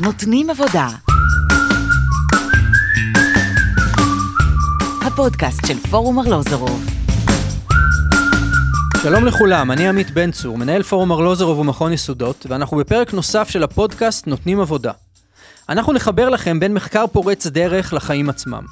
נותנים עבודה. הפודקאסט של פורום ארלוזורוב. שלום לכולם, אני עמית בן צור, מנהל פורום ארלוזורוב ומכון יסודות, ואנחנו בפרק נוסף של הפודקאסט נותנים עבודה. אנחנו נחבר לכם בין מחקר פורץ דרך לחיים עצמם.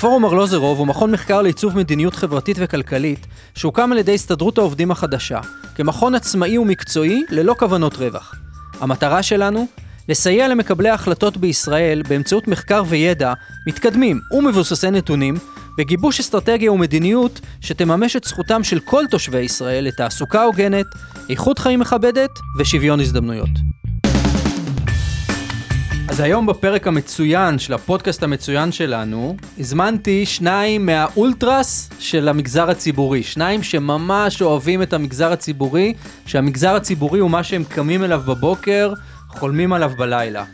פורום ארלוזרוב הוא מכון מחקר לעיצוב מדיניות חברתית וכלכלית, שהוקם על ידי הסתדרות העובדים החדשה, כמכון עצמאי ומקצועי ללא כוונות רווח. המטרה שלנו? לסייע למקבלי ההחלטות בישראל באמצעות מחקר וידע מתקדמים ומבוססי נתונים, בגיבוש אסטרטגיה ומדיניות שתממש את זכותם של כל תושבי ישראל לתעסוקה הוגנת, איכות חיים מכבדת ושוויון הזדמנויות. אז היום בפרק המצוין של הפודקאסט המצוין שלנו, הזמנתי שניים מהאולטרס של המגזר הציבורי. שניים שממש אוהבים את המגזר הציבורי, שהמגזר הציבורי הוא מה שהם קמים אליו בבוקר, חולמים עליו בלילה.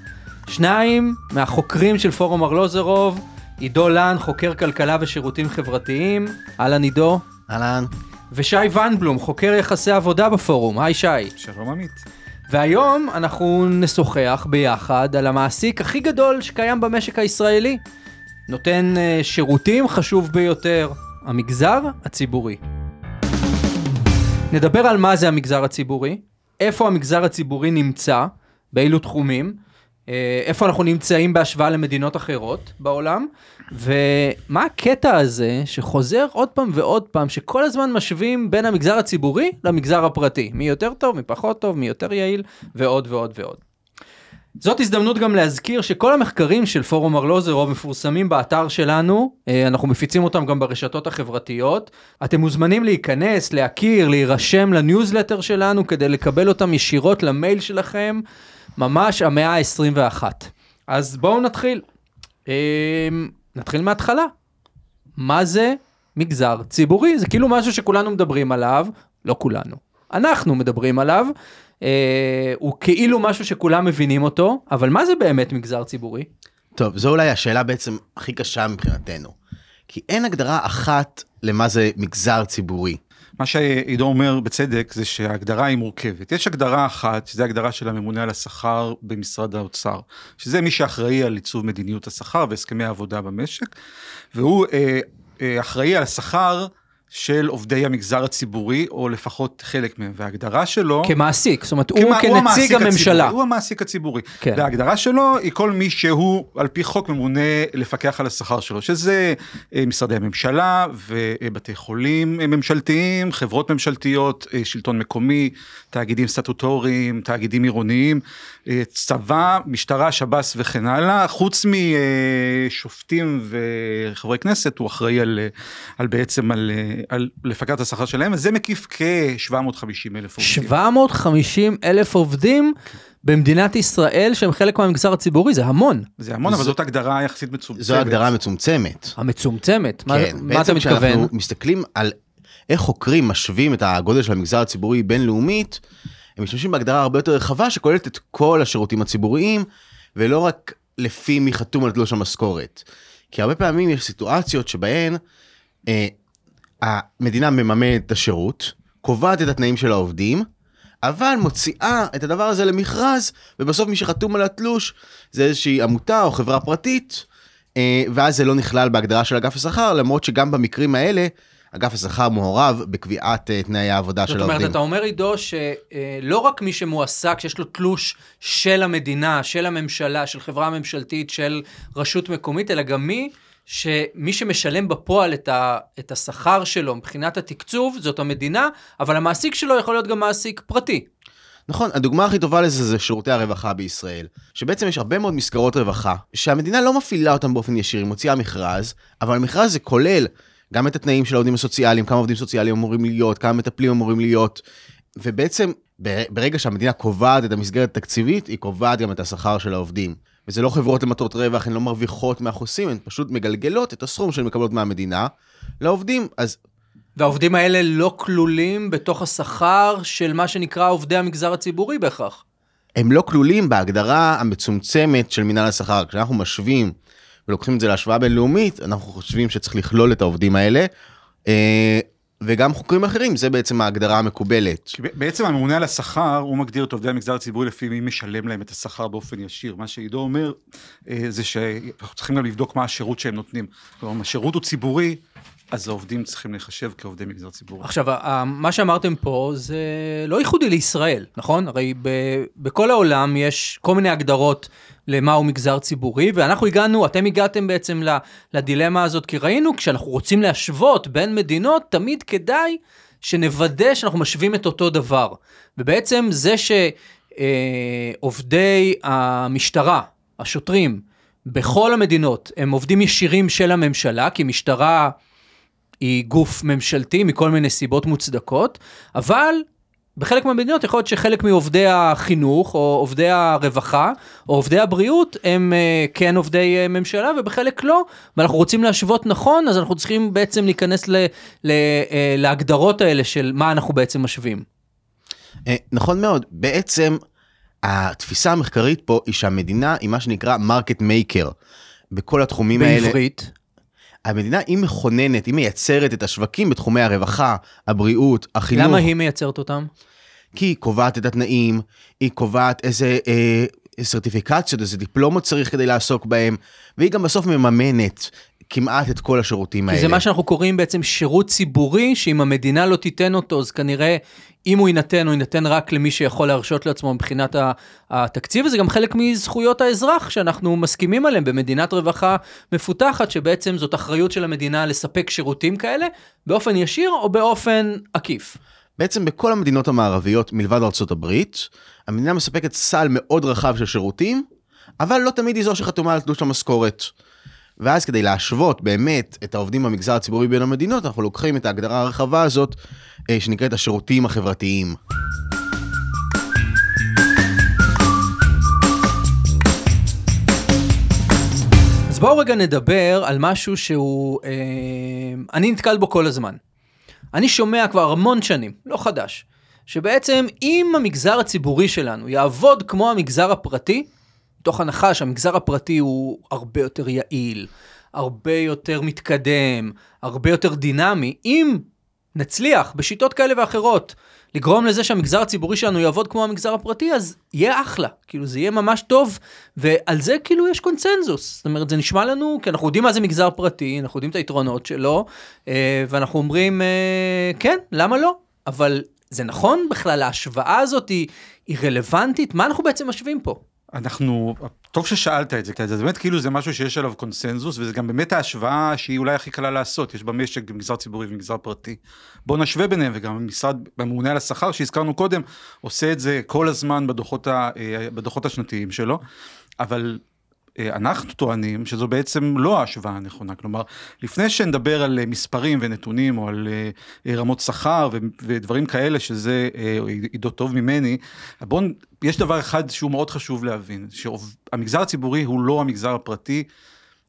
שניים מהחוקרים של פורום ארלוזרוב, עידו לן, חוקר כלכלה ושירותים חברתיים. אהלן עידו. אהלן. ושי ונבלום, חוקר יחסי עבודה בפורום. היי שי. שלום עמית. והיום אנחנו נשוחח ביחד על המעסיק הכי גדול שקיים במשק הישראלי. נותן uh, שירותים חשוב ביותר, המגזר הציבורי. נדבר על מה זה המגזר הציבורי, איפה המגזר הציבורי נמצא, באילו תחומים, אה, איפה אנחנו נמצאים בהשוואה למדינות אחרות בעולם, ומה הקטע הזה שחוזר עוד פעם ועוד פעם, שכל הזמן משווים בין המגזר הציבורי למגזר הפרטי, מי יותר טוב, מי פחות טוב, מי יותר יעיל, ועוד ועוד ועוד. זאת הזדמנות גם להזכיר שכל המחקרים של פורום ארלוזרוב מפורסמים באתר שלנו, אה, אנחנו מפיצים אותם גם ברשתות החברתיות. אתם מוזמנים להיכנס, להכיר, להירשם לניוזלטר שלנו כדי לקבל אותם ישירות למייל שלכם. ממש המאה ה-21. אז בואו נתחיל. אה, נתחיל מההתחלה. מה זה מגזר ציבורי? זה כאילו משהו שכולנו מדברים עליו, לא כולנו, אנחנו מדברים עליו. אה, הוא כאילו משהו שכולם מבינים אותו, אבל מה זה באמת מגזר ציבורי? טוב, זו אולי השאלה בעצם הכי קשה מבחינתנו. כי אין הגדרה אחת למה זה מגזר ציבורי. מה שעידו אומר בצדק זה שההגדרה היא מורכבת. יש הגדרה אחת, שזו הגדרה של הממונה על השכר במשרד האוצר, שזה מי שאחראי על עיצוב מדיניות השכר והסכמי העבודה במשק, והוא אה, אה, אחראי על השכר של עובדי המגזר הציבורי, או לפחות חלק מהם, וההגדרה שלו... כמעסיק, זאת אומרת, הוא כנציג הממשלה. הציבורי, הוא המעסיק הציבורי. כן. וההגדרה שלו היא כל מי שהוא, על פי חוק, ממונה לפקח על השכר שלו, שזה אה, משרדי הממשלה ובתי חולים ממשלתיים, חברות ממשלתיות, אה, שלטון מקומי, תאגידים סטטוטוריים, תאגידים עירוניים, אה, צבא, משטרה, שב"ס וכן הלאה, חוץ משופטים וחברי כנסת, הוא אחראי על, על בעצם על... על לפקד השכר שלהם, וזה מקיף כ-750 אלף עובדים. 750 אלף עובדים? במדינת ישראל שהם חלק מהמגזר הציבורי זה המון. זה המון אבל זאת הגדרה יחסית מצומצמת. זו הגדרה המצומצמת. המצומצמת? כן, מה, מה אתה מתכוון? בעצם כשאנחנו מסתכלים על איך חוקרים משווים את הגודל של המגזר הציבורי בינלאומית, הם משתמשים בהגדרה הרבה יותר רחבה שכוללת את כל השירותים הציבוריים ולא רק לפי מי חתום על תלוש המשכורת. כי הרבה פעמים יש סיטואציות שבהן אה, המדינה מממנת את השירות, קובעת את התנאים של העובדים, אבל מוציאה את הדבר הזה למכרז, ובסוף מי שחתום על התלוש זה איזושהי עמותה או חברה פרטית, אה, ואז זה לא נכלל בהגדרה של אגף השכר, למרות שגם במקרים האלה, אגף השכר מעורב בקביעת אה, תנאי העבודה של העובדים. זאת אומרת, אתה אומר עידו שלא רק מי שמועסק, שיש לו תלוש של המדינה, של הממשלה, של חברה ממשלתית, של רשות מקומית, אלא גם מי שמי שמשלם בפועל את, ה, את השכר שלו מבחינת התקצוב זאת המדינה, אבל המעסיק שלו יכול להיות גם מעסיק פרטי. נכון, הדוגמה הכי טובה לזה זה שירותי הרווחה בישראל, שבעצם יש הרבה מאוד מסגרות רווחה, שהמדינה לא מפעילה אותן באופן ישיר, היא מוציאה מכרז, אבל המכרז זה כולל גם את התנאים של העובדים הסוציאליים, כמה עובדים סוציאליים אמורים להיות, כמה מטפלים אמורים להיות, ובעצם ברגע שהמדינה קובעת את המסגרת התקציבית, היא קובעת גם את השכר של העובדים. וזה לא חברות למטרות רווח, הן לא מרוויחות מהחוסים, הן פשוט מגלגלות את הסכום שהן מקבלות מהמדינה לעובדים. אז... והעובדים האלה לא כלולים בתוך השכר של מה שנקרא עובדי המגזר הציבורי בהכרח. הם לא כלולים בהגדרה המצומצמת של מנהל השכר. כשאנחנו משווים ולוקחים את זה להשוואה בינלאומית, אנחנו חושבים שצריך לכלול את העובדים האלה. וגם חוקרים אחרים, זה בעצם ההגדרה המקובלת. בעצם הממונה על השכר, הוא מגדיר את עובדי המגזר הציבורי לפי מי משלם להם את השכר באופן ישיר. מה שעידו אומר, אה, זה שאנחנו צריכים גם לבדוק מה השירות שהם נותנים. כלומר, השירות הוא ציבורי, אז העובדים צריכים להיחשב כעובדי מגזר ציבורי. עכשיו, מה שאמרתם פה זה לא ייחודי לישראל, נכון? הרי ב- בכל העולם יש כל מיני הגדרות למהו מגזר ציבורי, ואנחנו הגענו, אתם הגעתם בעצם לדילמה הזאת, כי ראינו, כשאנחנו רוצים להשוות בין מדינות, תמיד כדאי שנוודא שאנחנו משווים את אותו דבר. ובעצם זה שעובדי המשטרה, השוטרים, בכל המדינות, הם עובדים ישירים של הממשלה, כי משטרה היא גוף ממשלתי מכל מיני סיבות מוצדקות, אבל בחלק מהמדינות יכול להיות שחלק מעובדי החינוך, או עובדי הרווחה, או עובדי הבריאות, הם uh, כן עובדי uh, ממשלה, ובחלק לא, ואנחנו רוצים להשוות נכון, אז אנחנו צריכים בעצם להיכנס ל, ל, uh, להגדרות האלה של מה אנחנו בעצם משווים. אה, נכון מאוד, בעצם התפיסה המחקרית פה היא שהמדינה היא מה שנקרא market maker. בכל התחומים האלה, בעברית. המדינה היא מכוננת, היא מייצרת את השווקים בתחומי הרווחה, הבריאות, החינוך. למה היא מייצרת אותם? כי היא קובעת את התנאים, היא קובעת איזה אה, סרטיפיקציות, איזה דיפלומות צריך כדי לעסוק בהם, והיא גם בסוף מממנת כמעט את כל השירותים כי האלה. זה מה שאנחנו קוראים בעצם שירות ציבורי, שאם המדינה לא תיתן אותו, אז כנראה, אם הוא יינתן, הוא יינתן רק למי שיכול להרשות לעצמו מבחינת התקציב, וזה גם חלק מזכויות האזרח שאנחנו מסכימים עליהם במדינת רווחה מפותחת, שבעצם זאת אחריות של המדינה לספק שירותים כאלה, באופן ישיר או באופן עקיף. בעצם בכל המדינות המערביות מלבד הברית, המדינה מספקת סל מאוד רחב של שירותים, אבל לא תמיד היא זו שחתומה על תלוש המשכורת. ואז כדי להשוות באמת את העובדים במגזר הציבורי בין המדינות, אנחנו לוקחים את ההגדרה הרחבה הזאת, אה, שנקראת השירותים החברתיים. אז בואו רגע נדבר על משהו שהוא, אה, אני נתקל בו כל הזמן. אני שומע כבר המון שנים, לא חדש, שבעצם אם המגזר הציבורי שלנו יעבוד כמו המגזר הפרטי, מתוך הנחה שהמגזר הפרטי הוא הרבה יותר יעיל, הרבה יותר מתקדם, הרבה יותר דינמי, אם נצליח בשיטות כאלה ואחרות לגרום לזה שהמגזר הציבורי שלנו יעבוד כמו המגזר הפרטי, אז יהיה אחלה, כאילו זה יהיה ממש טוב, ועל זה כאילו יש קונצנזוס. זאת אומרת, זה נשמע לנו, כי אנחנו יודעים מה זה מגזר פרטי, אנחנו יודעים את היתרונות שלו, אה, ואנחנו אומרים, אה, כן, למה לא? אבל זה נכון בכלל, ההשוואה הזאת היא, היא רלוונטית? מה אנחנו בעצם משווים פה? אנחנו, טוב ששאלת את זה, כי זה באמת כאילו זה משהו שיש עליו קונסנזוס, וזה גם באמת ההשוואה שהיא אולי הכי קלה לעשות, יש במשק מגזר ציבורי ומגזר פרטי. בואו נשווה ביניהם, וגם המשרד, הממונה על השכר שהזכרנו קודם, עושה את זה כל הזמן בדוחות, ה, אה, בדוחות השנתיים שלו, אבל אנחנו טוענים שזו בעצם לא ההשוואה הנכונה, כלומר, לפני שנדבר על אה, מספרים ונתונים או על אה, רמות שכר ודברים כאלה, שזה אה, עידו טוב ממני, בואו, יש דבר אחד שהוא מאוד חשוב להבין, שהמגזר הציבורי הוא לא המגזר הפרטי,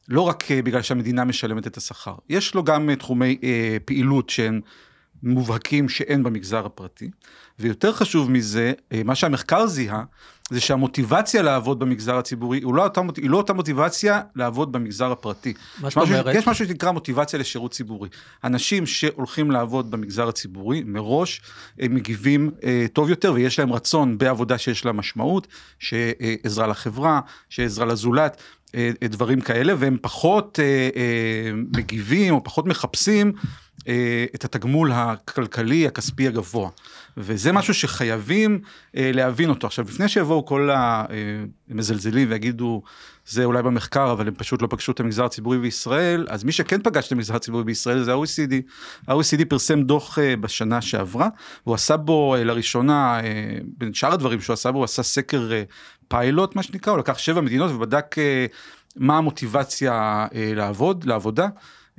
לא רק אה, בגלל שהמדינה משלמת את השכר, יש לו גם אה, תחומי אה, פעילות שהם מובהקים שאין במגזר הפרטי, ויותר חשוב מזה, אה, מה שהמחקר זיהה, זה שהמוטיבציה לעבוד במגזר הציבורי היא לא אותה, היא לא אותה מוטיבציה לעבוד במגזר הפרטי. מה זאת משהו, אומרת? יש משהו שנקרא מוטיבציה לשירות ציבורי. אנשים שהולכים לעבוד במגזר הציבורי, מראש הם מגיבים אה, טוב יותר ויש להם רצון בעבודה שיש לה משמעות, שעזרה לחברה, שעזרה לזולת. אה, אה, דברים כאלה והם פחות אה, אה, מגיבים או פחות מחפשים את התגמול הכלכלי הכספי הגבוה. וזה משהו שחייבים אה, להבין אותו. עכשיו, לפני שיבואו כל המזלזלים ויגידו, זה אולי במחקר, אבל הם פשוט לא פגשו את המגזר הציבורי בישראל, אז מי שכן פגש את המגזר הציבורי בישראל זה ה-OECD. ה-OECD פרסם דוח אה, בשנה שעברה, והוא עשה בו אה, לראשונה, אה, בין שאר הדברים שהוא עשה בו, הוא עשה סקר אה, פיילוט, מה שנקרא, הוא לקח שבע מדינות ובדק אה, מה המוטיבציה אה, לעבוד, לעבודה.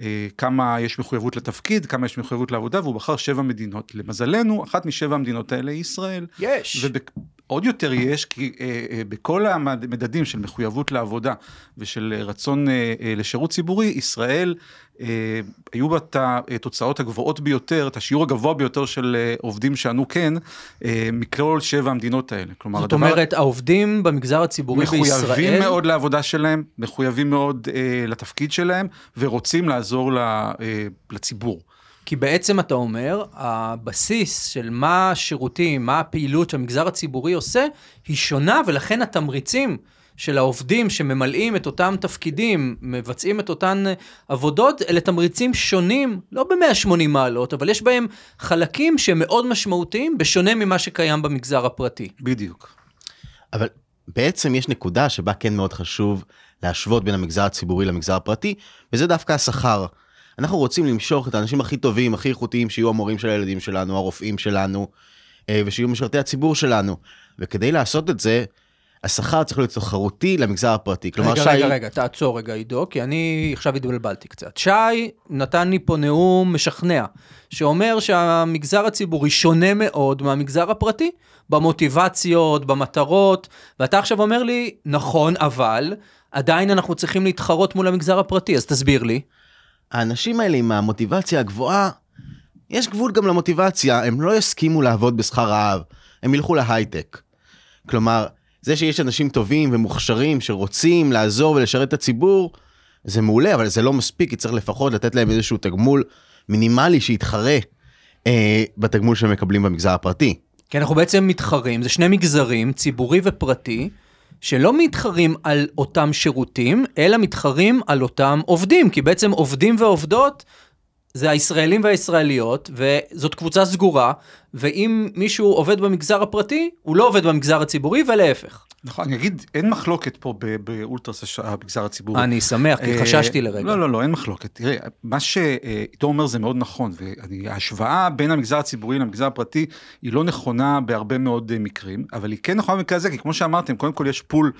אה, כמה יש מחויבות לתפקיד, כמה יש מחויבות לעבודה, והוא בחר שבע מדינות. למזלנו, אחת משבע המדינות האלה היא ישראל. יש. ועוד יותר יש, כי אה, אה, בכל המדדים של מחויבות לעבודה ושל רצון אה, אה, לשירות ציבורי, ישראל, אה, היו בה את התוצאות הגבוהות ביותר, את השיעור הגבוה ביותר של אה, עובדים שענו כן, אה, מכלל שבע המדינות האלה. כלומר, זאת הדבר- אומרת, העובדים במגזר הציבורי בישראל... מחויבים מאוד לעבודה שלהם, מחויבים מאוד אה, לתפקיד שלהם, ורוצים לעזור ל, אה, לציבור. כי בעצם אתה אומר, הבסיס של מה השירותים, מה הפעילות שהמגזר הציבורי עושה, היא שונה, ולכן התמריצים של העובדים שממלאים את אותם תפקידים, מבצעים את אותן עבודות, אלה תמריצים שונים, לא ב-180 מעלות, אבל יש בהם חלקים שהם מאוד משמעותיים, בשונה ממה שקיים במגזר הפרטי. בדיוק. אבל בעצם יש נקודה שבה כן מאוד חשוב להשוות בין המגזר הציבורי למגזר הפרטי, וזה דווקא השכר. אנחנו רוצים למשוך את האנשים הכי טובים, הכי איכותיים, שיהיו המורים של הילדים שלנו, הרופאים שלנו, אה, ושיהיו משרתי הציבור שלנו. וכדי לעשות את זה, השכר צריך להיות תחרותי למגזר הפרטי. כלומר, רגע, שי... רגע, רגע, תעצור רגע, עידו, כי אני עכשיו התבלבלתי קצת. שי נתן לי פה נאום משכנע, שאומר שהמגזר הציבורי שונה מאוד מהמגזר הפרטי, במוטיבציות, במטרות, ואתה עכשיו אומר לי, נכון, אבל עדיין אנחנו צריכים להתחרות מול המגזר הפרטי, אז תסביר לי. האנשים האלה עם המוטיבציה הגבוהה, יש גבול גם למוטיבציה, הם לא יסכימו לעבוד בשכר רעב, הם ילכו להייטק. כלומר, זה שיש אנשים טובים ומוכשרים שרוצים לעזור ולשרת את הציבור, זה מעולה, אבל זה לא מספיק, כי צריך לפחות לתת להם איזשהו תגמול מינימלי שיתחרה אה, בתגמול שהם מקבלים במגזר הפרטי. כי אנחנו בעצם מתחרים, זה שני מגזרים, ציבורי ופרטי, שלא מתחרים על אותם שירותים, אלא מתחרים על אותם עובדים, כי בעצם עובדים ועובדות זה הישראלים והישראליות, וזאת קבוצה סגורה, ואם מישהו עובד במגזר הפרטי, הוא לא עובד במגזר הציבורי, ולהפך. נכון, אני אגיד, אין מחלוקת פה באולטרס המגזר הציבורי. אני שמח, כי חששתי לרגע. לא, לא, לא, אין מחלוקת. תראה, מה שעידו אומר זה מאוד נכון, וההשוואה בין המגזר הציבורי למגזר הפרטי היא לא נכונה בהרבה מאוד מקרים, אבל היא כן נכונה במקרה הזה, כי כמו שאמרתם, קודם כל יש פול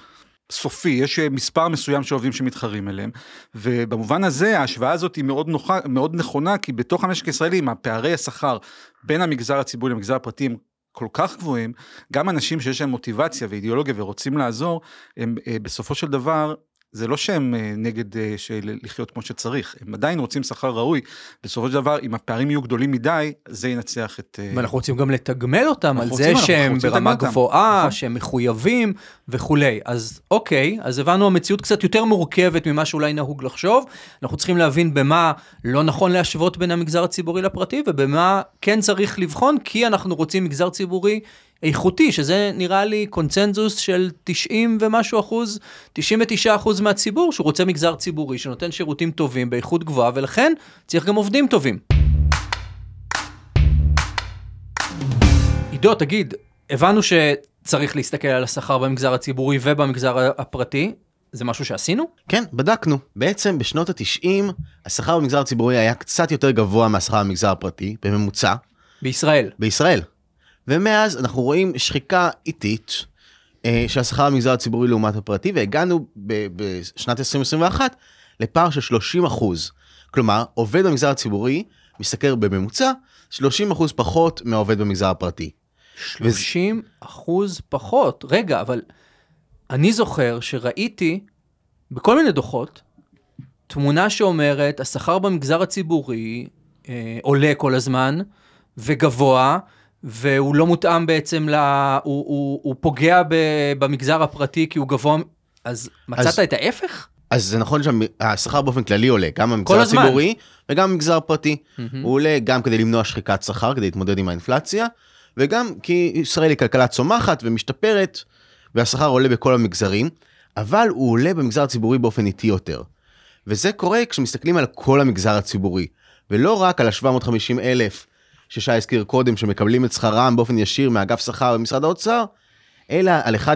סופי, יש אה, מספר מסוים של עובדים שמתחרים אליהם, ובמובן הזה ההשוואה הזאת היא מאוד, נוחה, מאוד נכונה, כי בתוך המשק הישראלי, עם הפערי השכר בין המגזר הציבורי למגזר הפרטי הם כל כך גבוהים, גם אנשים שיש להם מוטיבציה ואידיאולוגיה ורוצים לעזור, הם אה, בסופו של דבר זה לא שהם אה, נגד אה, של לחיות כמו שצריך, הם עדיין רוצים שכר ראוי. בסופו של דבר, אם הפערים יהיו גדולים מדי, זה ינצח את... אה, ואנחנו רוצים גם לתגמל אותם על זה שהם ברמה גבוהה, נכון. שהם מחויבים וכולי. אז אוקיי, אז הבנו המציאות קצת יותר מורכבת ממה שאולי נהוג לחשוב. אנחנו צריכים להבין במה לא נכון להשוות בין המגזר הציבורי לפרטי, ובמה כן צריך לבחון, כי אנחנו רוצים מגזר ציבורי איכותי, שזה נראה לי קונצנזוס של 90 ומשהו אחוז, 99 אחוז מהציבור, שהוא רוצה מגזר ציבורי שנותן שירותים טובים באיכות גבוהה, ולכן צריך גם עובדים טובים. עידו, תגיד, הבנו שצריך להסתכל על השכר במגזר הציבורי ובמגזר הפרטי, זה משהו שעשינו? כן, בדקנו. בעצם בשנות ה-90, השכר במגזר הציבורי היה קצת יותר גבוה מהשכר במגזר הפרטי, בממוצע. בישראל. בישראל. ומאז אנחנו רואים שחיקה איטית אה, של השכר במגזר הציבורי לעומת הפרטי, והגענו בשנת 2021 לפער של 30 אחוז. כלומר, עובד במגזר הציבורי משתכר בממוצע 30 אחוז פחות מהעובד במגזר הפרטי. 30 אחוז פחות? רגע, אבל אני זוכר שראיתי בכל מיני דוחות תמונה שאומרת, השכר במגזר הציבורי אה, עולה כל הזמן וגבוה, והוא לא מותאם בעצם, לה, הוא, הוא, הוא פוגע ב, במגזר הפרטי כי הוא גבוה, אז מצאת אז, את ההפך? אז זה נכון שהשכר באופן כללי עולה, גם במגזר הציבורי וגם במגזר הפרטי. Mm-hmm. הוא עולה גם כדי למנוע שחיקת שכר, כדי להתמודד עם האינפלציה, וגם כי ישראל היא כלכלה צומחת ומשתפרת, והשכר עולה בכל המגזרים, אבל הוא עולה במגזר הציבורי באופן איטי יותר. וזה קורה כשמסתכלים על כל המגזר הציבורי, ולא רק על ה-750 אלף ששי הזכיר קודם, שמקבלים את שכרם באופן ישיר מאגף שכר במשרד האוצר, אלא על 1.3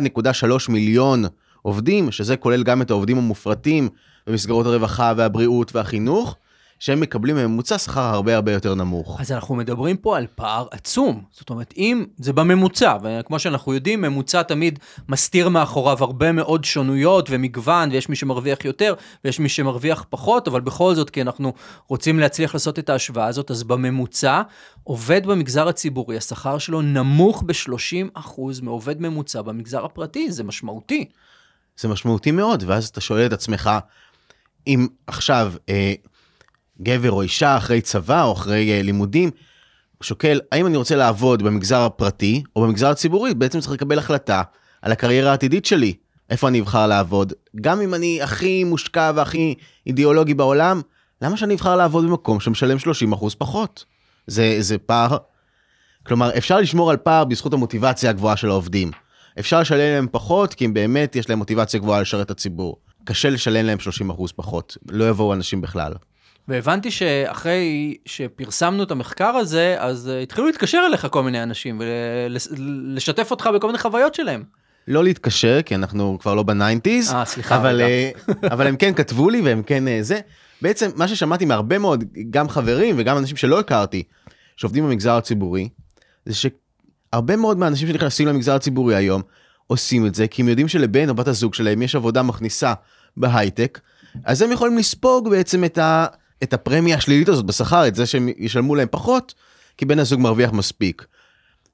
מיליון עובדים, שזה כולל גם את העובדים המופרטים במסגרות הרווחה והבריאות והחינוך, שהם מקבלים בממוצע שכר הרבה הרבה יותר נמוך. אז אנחנו מדברים פה על פער עצום. זאת אומרת, אם זה בממוצע, וכמו שאנחנו יודעים, ממוצע תמיד מסתיר מאחוריו הרבה מאוד שונויות ומגוון, ויש מי שמרוויח יותר ויש מי שמרוויח פחות, אבל בכל זאת, כי אנחנו רוצים להצליח לעשות את ההשוואה הזאת, אז בממוצע, עובד במגזר הציבורי, השכר שלו נמוך ב-30% מעובד ממוצע במגזר הפרטי, זה משמעותי. זה משמעותי מאוד, ואז אתה שואל את עצמך, אם עכשיו... אה, גבר או אישה אחרי צבא או אחרי uh, לימודים, שוקל האם אני רוצה לעבוד במגזר הפרטי או במגזר הציבורי, בעצם צריך לקבל החלטה על הקריירה העתידית שלי, איפה אני אבחר לעבוד. גם אם אני הכי מושקע והכי אידיאולוגי בעולם, למה שאני אבחר לעבוד במקום שמשלם 30% פחות? זה, זה פער. כלומר, אפשר לשמור על פער בזכות המוטיבציה הגבוהה של העובדים. אפשר לשלם להם פחות, כי אם באמת יש להם מוטיבציה גבוהה לשרת את הציבור. קשה לשלם להם 30% פחות, לא יבואו אנשים בכלל. והבנתי שאחרי שפרסמנו את המחקר הזה, אז uh, התחילו להתקשר אליך כל מיני אנשים ולשתף אותך בכל מיני חוויות שלהם. לא להתקשר, כי אנחנו כבר לא ב nineties. אה, סליחה. אבל, אה, אבל הם כן כתבו לי והם כן אה, זה. בעצם מה ששמעתי מהרבה מאוד, גם חברים וגם אנשים שלא הכרתי, שעובדים במגזר הציבורי, זה שהרבה מאוד מהאנשים שנכנסים למגזר הציבורי היום, עושים את זה כי הם יודעים שלבן או בת הזוג שלהם יש עבודה מכניסה בהייטק, אז הם יכולים לספוג בעצם את, ה, את הפרמיה השלילית הזאת בשכר, את זה שהם ישלמו להם פחות, כי בן הזוג מרוויח מספיק.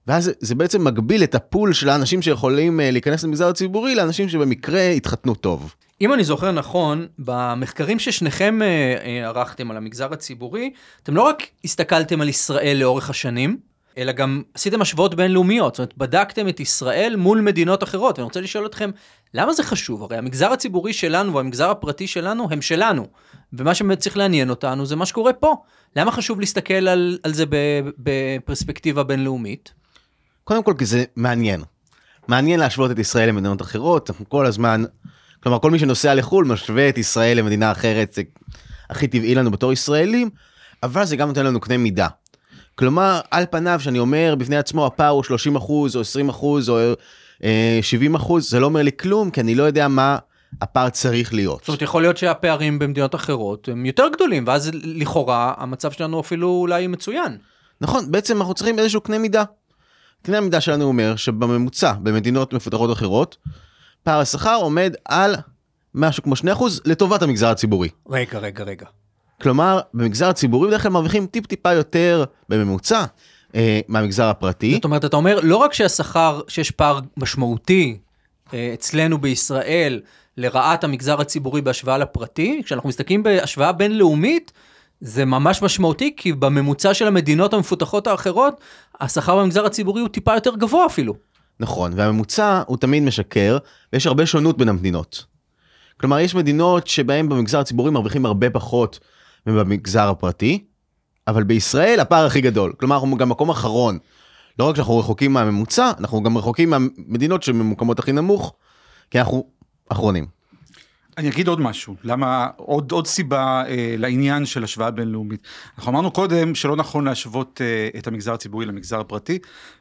ואז זה בעצם מגביל את הפול של האנשים שיכולים אה, להיכנס למגזר הציבורי לאנשים שבמקרה התחתנו טוב. אם אני זוכר נכון, במחקרים ששניכם אה, אה, ערכתם על המגזר הציבורי, אתם לא רק הסתכלתם על ישראל לאורך השנים, אלא גם עשיתם השוואות בינלאומיות, זאת אומרת, בדקתם את ישראל מול מדינות אחרות, ואני רוצה לשאול אתכם, למה זה חשוב? הרי המגזר הציבורי שלנו והמגזר הפרטי שלנו הם שלנו, ומה שבאמת צריך לעניין אותנו זה מה שקורה פה. למה חשוב להסתכל על, על זה בפרספקטיבה בינלאומית? קודם כל כי זה מעניין. מעניין להשוות את ישראל למדינות אחרות, אנחנו כל הזמן, כלומר כל מי שנוסע לחו"ל משווה את ישראל למדינה אחרת, זה הכי טבעי לנו בתור ישראלים, אבל זה גם נותן לנו קנה מידה. כלומר, על פניו, שאני אומר בפני עצמו, הפער הוא 30 אחוז, או 20 אחוז, או אה, 70 אחוז, זה לא אומר לי כלום, כי אני לא יודע מה הפער צריך להיות. זאת אומרת, יכול להיות שהפערים במדינות אחרות הם יותר גדולים, ואז לכאורה המצב שלנו אפילו אולי מצוין. נכון, בעצם אנחנו צריכים איזשהו קנה מידה. קנה המידה שלנו אומר שבממוצע, במדינות מפותחות אחרות, פער השכר עומד על משהו כמו 2% לטובת המגזר הציבורי. רגע, רגע, רגע. כלומר, במגזר הציבורי בדרך כלל מרוויחים טיפ-טיפה יותר בממוצע אה, מהמגזר הפרטי. זאת אומרת, אתה אומר, לא רק שהשכר, שיש פער משמעותי אה, אצלנו בישראל לרעת המגזר הציבורי בהשוואה לפרטי, כשאנחנו מסתכלים בהשוואה בינלאומית, זה ממש משמעותי, כי בממוצע של המדינות המפותחות האחרות, השכר במגזר הציבורי הוא טיפה יותר גבוה אפילו. נכון, והממוצע הוא תמיד משקר, ויש הרבה שונות בין המדינות. כלומר, יש מדינות שבהן במגזר הציבורי מרוויחים הרבה פחות ובמגזר הפרטי, אבל בישראל הפער הכי גדול. כלומר, אנחנו גם מקום אחרון. לא רק שאנחנו רחוקים מהממוצע, אנחנו גם רחוקים מהמדינות שממוקמות הכי נמוך, כי אנחנו אחרונים. אני אגיד עוד משהו, למה, עוד, עוד סיבה אה, לעניין של השוואה בינלאומית. אנחנו אמרנו קודם שלא נכון להשוות אה, את המגזר הציבורי למגזר הפרטי,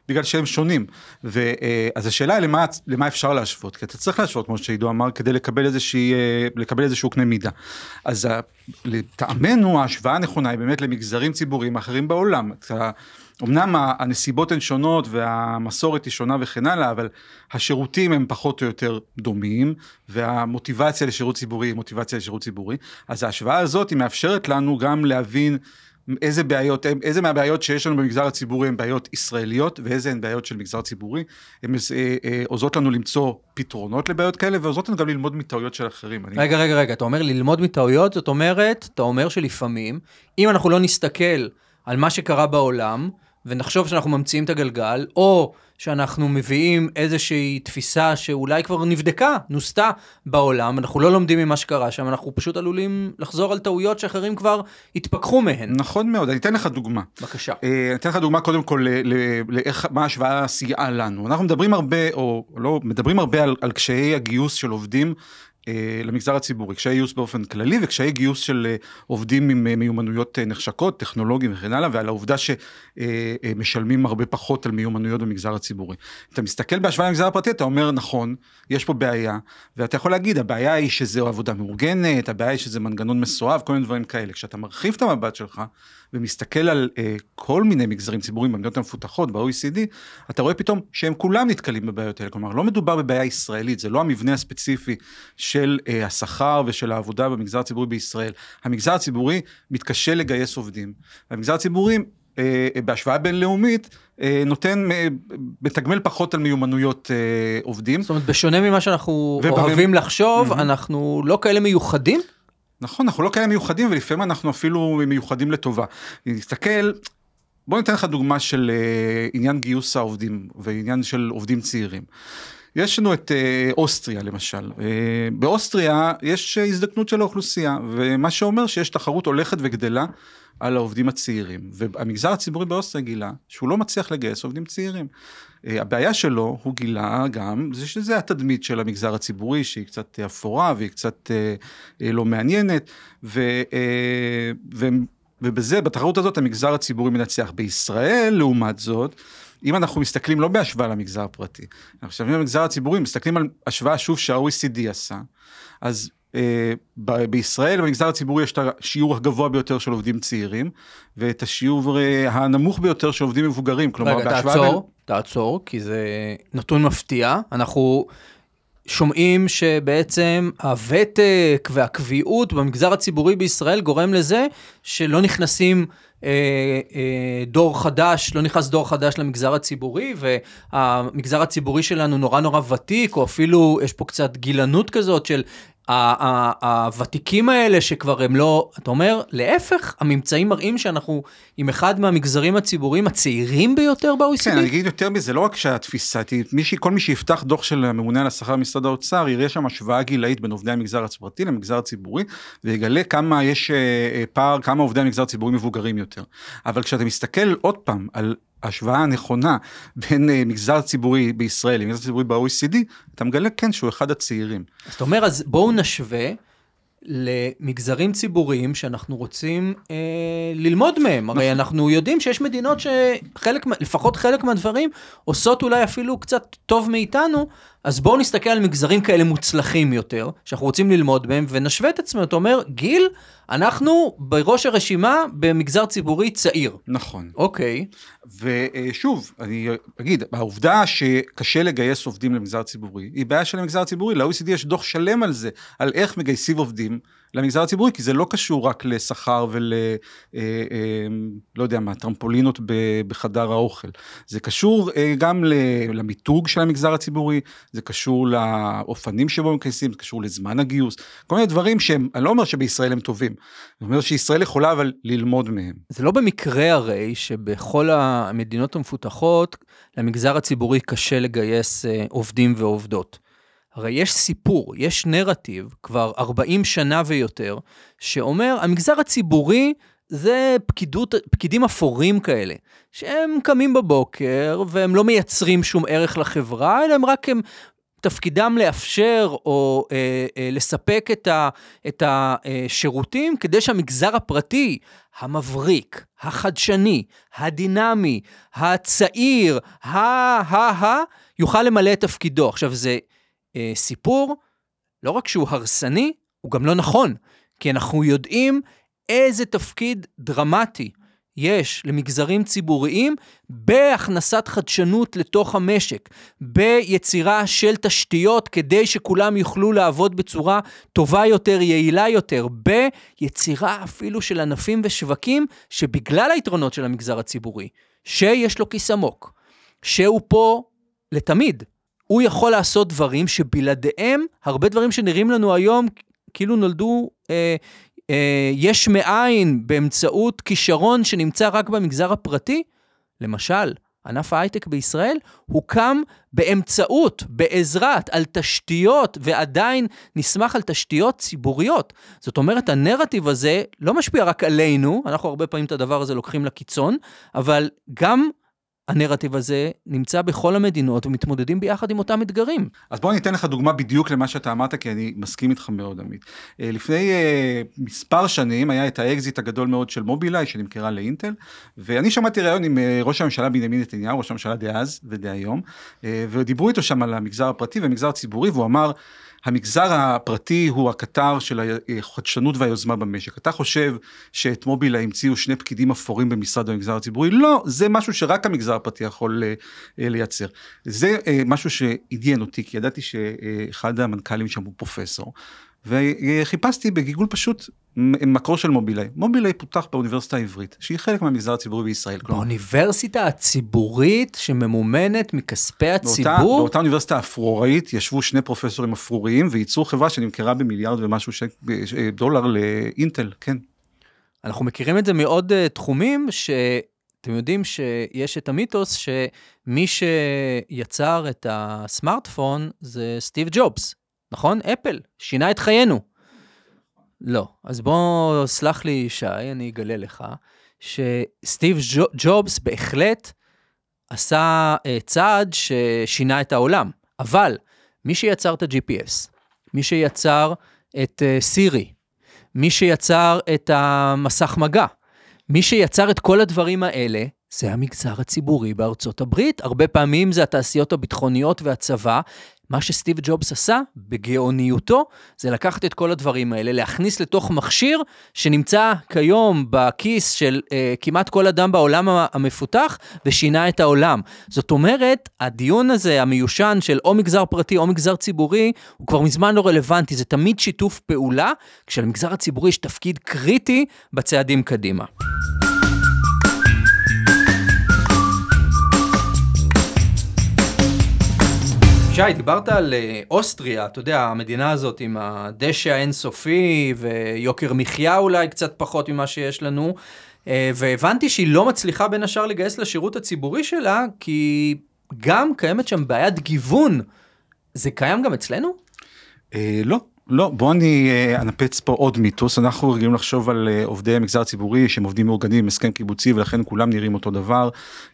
בגלל שהם שונים. ו, אה, אז השאלה היא למה, למה אפשר להשוות, כי אתה צריך להשוות, כמו שעידו אמר, כדי לקבל, איזושהי, אה, לקבל איזשהו קנה מידה. אז לטעמנו ההשוואה הנכונה היא באמת למגזרים ציבוריים אחרים בעולם. אתה, אמנם הנסיבות הן שונות והמסורת היא שונה וכן הלאה, אבל השירותים הם פחות או יותר דומים, והמוטיבציה לשירות ציבורי היא מוטיבציה לשירות ציבורי. אז ההשוואה הזאת היא מאפשרת לנו גם להבין איזה בעיות, איזה מהבעיות שיש לנו במגזר הציבורי הן בעיות ישראליות ואיזה הן בעיות של מגזר ציבורי. הן אה, אה, עוזרות לנו למצוא פתרונות לבעיות כאלה ועוזרות לנו גם ללמוד מטעויות של אחרים. רגע, רגע, רגע, אתה אומר ללמוד מטעויות, זאת אומרת, אתה אומר שלפעמים, אם אנחנו לא נסתכל על מה שקרה בעולם, ונחשוב שאנחנו ממציאים את הגלגל, או שאנחנו מביאים איזושהי תפיסה שאולי כבר נבדקה, נוסתה בעולם, אנחנו לא לומדים ממה שקרה שם, אנחנו פשוט עלולים לחזור על טעויות שאחרים כבר התפכחו מהן. נכון מאוד, אני אתן לך דוגמה. בבקשה. אה, אני אתן לך דוגמה קודם כל לאיך, מה ההשוואה סייעה לנו. אנחנו מדברים הרבה, או לא, מדברים הרבה על, על קשיי הגיוס של עובדים למגזר הציבורי, קשיי גיוס באופן כללי וקשיי גיוס של אה, עובדים עם אה, מיומנויות נחשקות, טכנולוגיים וכן הלאה, ועל העובדה שמשלמים הרבה פחות על מיומנויות במגזר הציבורי. אתה מסתכל בהשוואה למגזר הפרטי, אתה אומר נכון, יש פה בעיה, ואתה יכול להגיד, הבעיה היא שזו עבודה מאורגנת, הבעיה היא שזה מנגנון מסואב, כל מיני דברים כאלה. כשאתה מרחיב את המבט שלך ומסתכל על אה, כל מיני מגזרים ציבוריים במדינות המפותחות, ב-OECD, אתה רואה פתאום שהם כולם נתקלים בבעיות האלה. כלומר, לא מדובר בבעיה ישראלית, זה לא המבנה הספציפי של אה, השכר ושל העבודה במגזר הציבורי בישראל. המגזר הציבורי מתקשה לגייס עובדים. המגזר הציבורי אה, בהשוואה בינלאומית, אה, נותן, אה, מתגמל פחות על מיומנויות עובדים. זאת אומרת, בשונה ממה שאנחנו ובהם... אוהבים לחשוב, mm-hmm. אנחנו לא כאלה מיוחדים? נכון, אנחנו לא כאלה מיוחדים, ולפעמים אנחנו אפילו מיוחדים לטובה. נסתכל, בוא ניתן לך דוגמה של עניין גיוס העובדים, ועניין של עובדים צעירים. יש לנו את אה, אוסטריה למשל. אה, באוסטריה יש הזדקנות של האוכלוסייה, ומה שאומר שיש תחרות הולכת וגדלה על העובדים הצעירים. והמגזר הציבורי באוסטריה גילה שהוא לא מצליח לגייס עובדים צעירים. הבעיה שלו, הוא גילה גם, זה שזה התדמית של המגזר הציבורי, שהיא קצת אפורה והיא קצת לא מעניינת, ו, ו, ובזה, בתחרות הזאת המגזר הציבורי מנצח. בישראל, לעומת זאת, אם אנחנו מסתכלים לא בהשוואה למגזר הפרטי, אנחנו מסתכלים במגזר הציבורי, מסתכלים על השוואה שוב שה-OECD עשה, אז אה, בישראל במגזר הציבורי יש את השיעור הגבוה ביותר של עובדים צעירים, ואת השיעור אה, הנמוך ביותר של עובדים מבוגרים, כלומר רגע, תעצור, בין... תעצור, כי זה נתון מפתיע, אנחנו... שומעים שבעצם הוותק והקביעות במגזר הציבורי בישראל גורם לזה שלא נכנסים אה, אה, דור חדש, לא נכנס דור חדש למגזר הציבורי, והמגזר הציבורי שלנו נורא נורא ותיק, או אפילו יש פה קצת גילנות כזאת של הוותיקים האלה שכבר הם לא, אתה אומר, להפך, הממצאים מראים שאנחנו עם אחד מהמגזרים הציבוריים הצעירים ביותר ב-OECD? כן, אני אגיד יותר מזה, לא רק שהתפיסה, כל מי שיפתח דוח של הממונה על השכר במשרד האוצר, יראה שם השוואה גילאית בין עובדי המגזר הפרטי למגזר הציבורי, ויגלה כמה יש אה, אה, פער, כמה עובדי המגזר הציבורי מבוגרים יותר. אבל כשאתה מסתכל עוד פעם על ההשוואה הנכונה בין uh, מגזר ציבורי בישראל למגזר ציבורי ב-OECD, אתה מגלה כן שהוא אחד הצעירים. זאת אומרת, אז בואו נשווה למגזרים ציבוריים שאנחנו רוצים אה, ללמוד מהם. הרי נכון. אנחנו יודעים שיש מדינות שחלק, לפחות חלק מהדברים, עושות אולי אפילו קצת טוב מאיתנו, אז בואו נסתכל על מגזרים כאלה מוצלחים יותר, שאנחנו רוצים ללמוד מהם, ונשווה את עצמנו. אתה אומר, גיל, אנחנו בראש הרשימה במגזר ציבורי צעיר. נכון. אוקיי. ושוב, אני אגיד, העובדה שקשה לגייס עובדים למגזר הציבורי, היא בעיה של המגזר הציבורי. ל-OECD יש דוח שלם על זה, על איך מגייסים עובדים. למגזר הציבורי, כי זה לא קשור רק לשכר ול... אה, אה, לא יודע מה, טרמפולינות בחדר האוכל. זה קשור אה, גם למיתוג של המגזר הציבורי, זה קשור לאופנים שבו הם מגייסים, זה קשור לזמן הגיוס, כל מיני דברים שהם, אני לא אומר שבישראל הם טובים, אני אומר שישראל יכולה אבל ללמוד מהם. זה לא במקרה הרי שבכל המדינות המפותחות, למגזר הציבורי קשה לגייס עובדים ועובדות. הרי יש סיפור, יש נרטיב, כבר 40 שנה ויותר, שאומר, המגזר הציבורי זה פקידות, פקידים אפורים כאלה, שהם קמים בבוקר והם לא מייצרים שום ערך לחברה, אלא הם רק הם תפקידם לאפשר או אה, אה, לספק את, ה, את השירותים כדי שהמגזר הפרטי, המבריק, החדשני, הדינמי, הצעיר, ה-ה-ה, יוכל למלא את תפקידו. עכשיו, זה אה, סיפור, לא רק שהוא הרסני, הוא גם לא נכון, כי אנחנו יודעים איזה תפקיד דרמטי יש למגזרים ציבוריים בהכנסת חדשנות לתוך המשק, ביצירה של תשתיות כדי שכולם יוכלו לעבוד בצורה טובה יותר, יעילה יותר, ביצירה אפילו של ענפים ושווקים שבגלל היתרונות של המגזר הציבורי, שיש לו כיס עמוק, שהוא פה לתמיד, הוא יכול לעשות דברים שבלעדיהם, הרבה דברים שנראים לנו היום כאילו נולדו אה, אה, יש מאין באמצעות כישרון שנמצא רק במגזר הפרטי. למשל, ענף ההייטק בישראל הוקם באמצעות, בעזרת, על תשתיות, ועדיין נסמך על תשתיות ציבוריות. זאת אומרת, הנרטיב הזה לא משפיע רק עלינו, אנחנו הרבה פעמים את הדבר הזה לוקחים לקיצון, אבל גם הנרטיב הזה נמצא בכל המדינות ומתמודדים ביחד עם אותם אתגרים. אז בוא אני אתן לך דוגמה בדיוק למה שאתה אמרת, כי אני מסכים איתך מאוד, עמית. אה, לפני אה, מספר שנים היה את האקזיט הגדול מאוד של מובילאיי שנמכרה לאינטל, ואני שמעתי ראיון עם אה, ראש הממשלה בנימין נתניהו, ראש הממשלה דאז ודהיום, ודיברו איתו שם על המגזר הפרטי והמגזר הציבורי, והוא אמר, המגזר הפרטי הוא הקטר של החדשנות והיוזמה במשק. אתה חושב שאת מובילה המציאו שני פקידים אפורים במשרד במגזר הציבורי? לא, זה משהו שרק המגזר הפרטי יכול אה, לייצר. זה אה, משהו שעניין אותי, כי ידעתי שאחד המנכ"לים שם הוא פרופסור. וחיפשתי בגיגול פשוט מקור של מובילאיי. מובילאיי פותח באוניברסיטה העברית, שהיא חלק מהמגזר הציבורי בישראל. באוניברסיטה הציבורית שממומנת מכספי הציבור? באותה, באותה אוניברסיטה אפרוראית ישבו שני פרופסורים אפרוריים וייצרו חברה שנמכרה במיליארד ומשהו ש... דולר לאינטל, כן. אנחנו מכירים את זה מעוד uh, תחומים ש... אתם יודעים שיש את המיתוס שמי שיצר את הסמארטפון זה סטיב ג'ובס, נכון? אפל, שינה את חיינו. לא. אז בוא, סלח לי, שי, אני אגלה לך, שסטיב ג'ובס בהחלט עשה uh, צעד ששינה את העולם. אבל מי שיצר את ה-GPS, מי שיצר את סירי, מי שיצר את המסך מגע, מי שיצר את כל הדברים האלה, זה המגזר הציבורי בארצות הברית. הרבה פעמים זה התעשיות הביטחוניות והצבא. מה שסטיב ג'ובס עשה, בגאוניותו, זה לקחת את כל הדברים האלה, להכניס לתוך מכשיר שנמצא כיום בכיס של אה, כמעט כל אדם בעולם המפותח, ושינה את העולם. זאת אומרת, הדיון הזה, המיושן של או מגזר פרטי או מגזר ציבורי, הוא כבר מזמן לא רלוונטי, זה תמיד שיתוף פעולה, כשלמגזר הציבורי יש תפקיד קריטי בצעדים קדימה. שי, דיברת על אה, אוסטריה, אתה יודע, המדינה הזאת עם הדשא האינסופי ויוקר מחיה אולי קצת פחות ממה שיש לנו, אה, והבנתי שהיא לא מצליחה בין השאר לגייס לשירות הציבורי שלה, כי גם קיימת שם בעיית גיוון. זה קיים גם אצלנו? אה, לא, לא, בוא אני אנפץ פה עוד מיתוס, אנחנו רגילים לחשוב על עובדי המגזר הציבורי שהם עובדים מאורגנים הסכם קיבוצי ולכן כולם נראים אותו דבר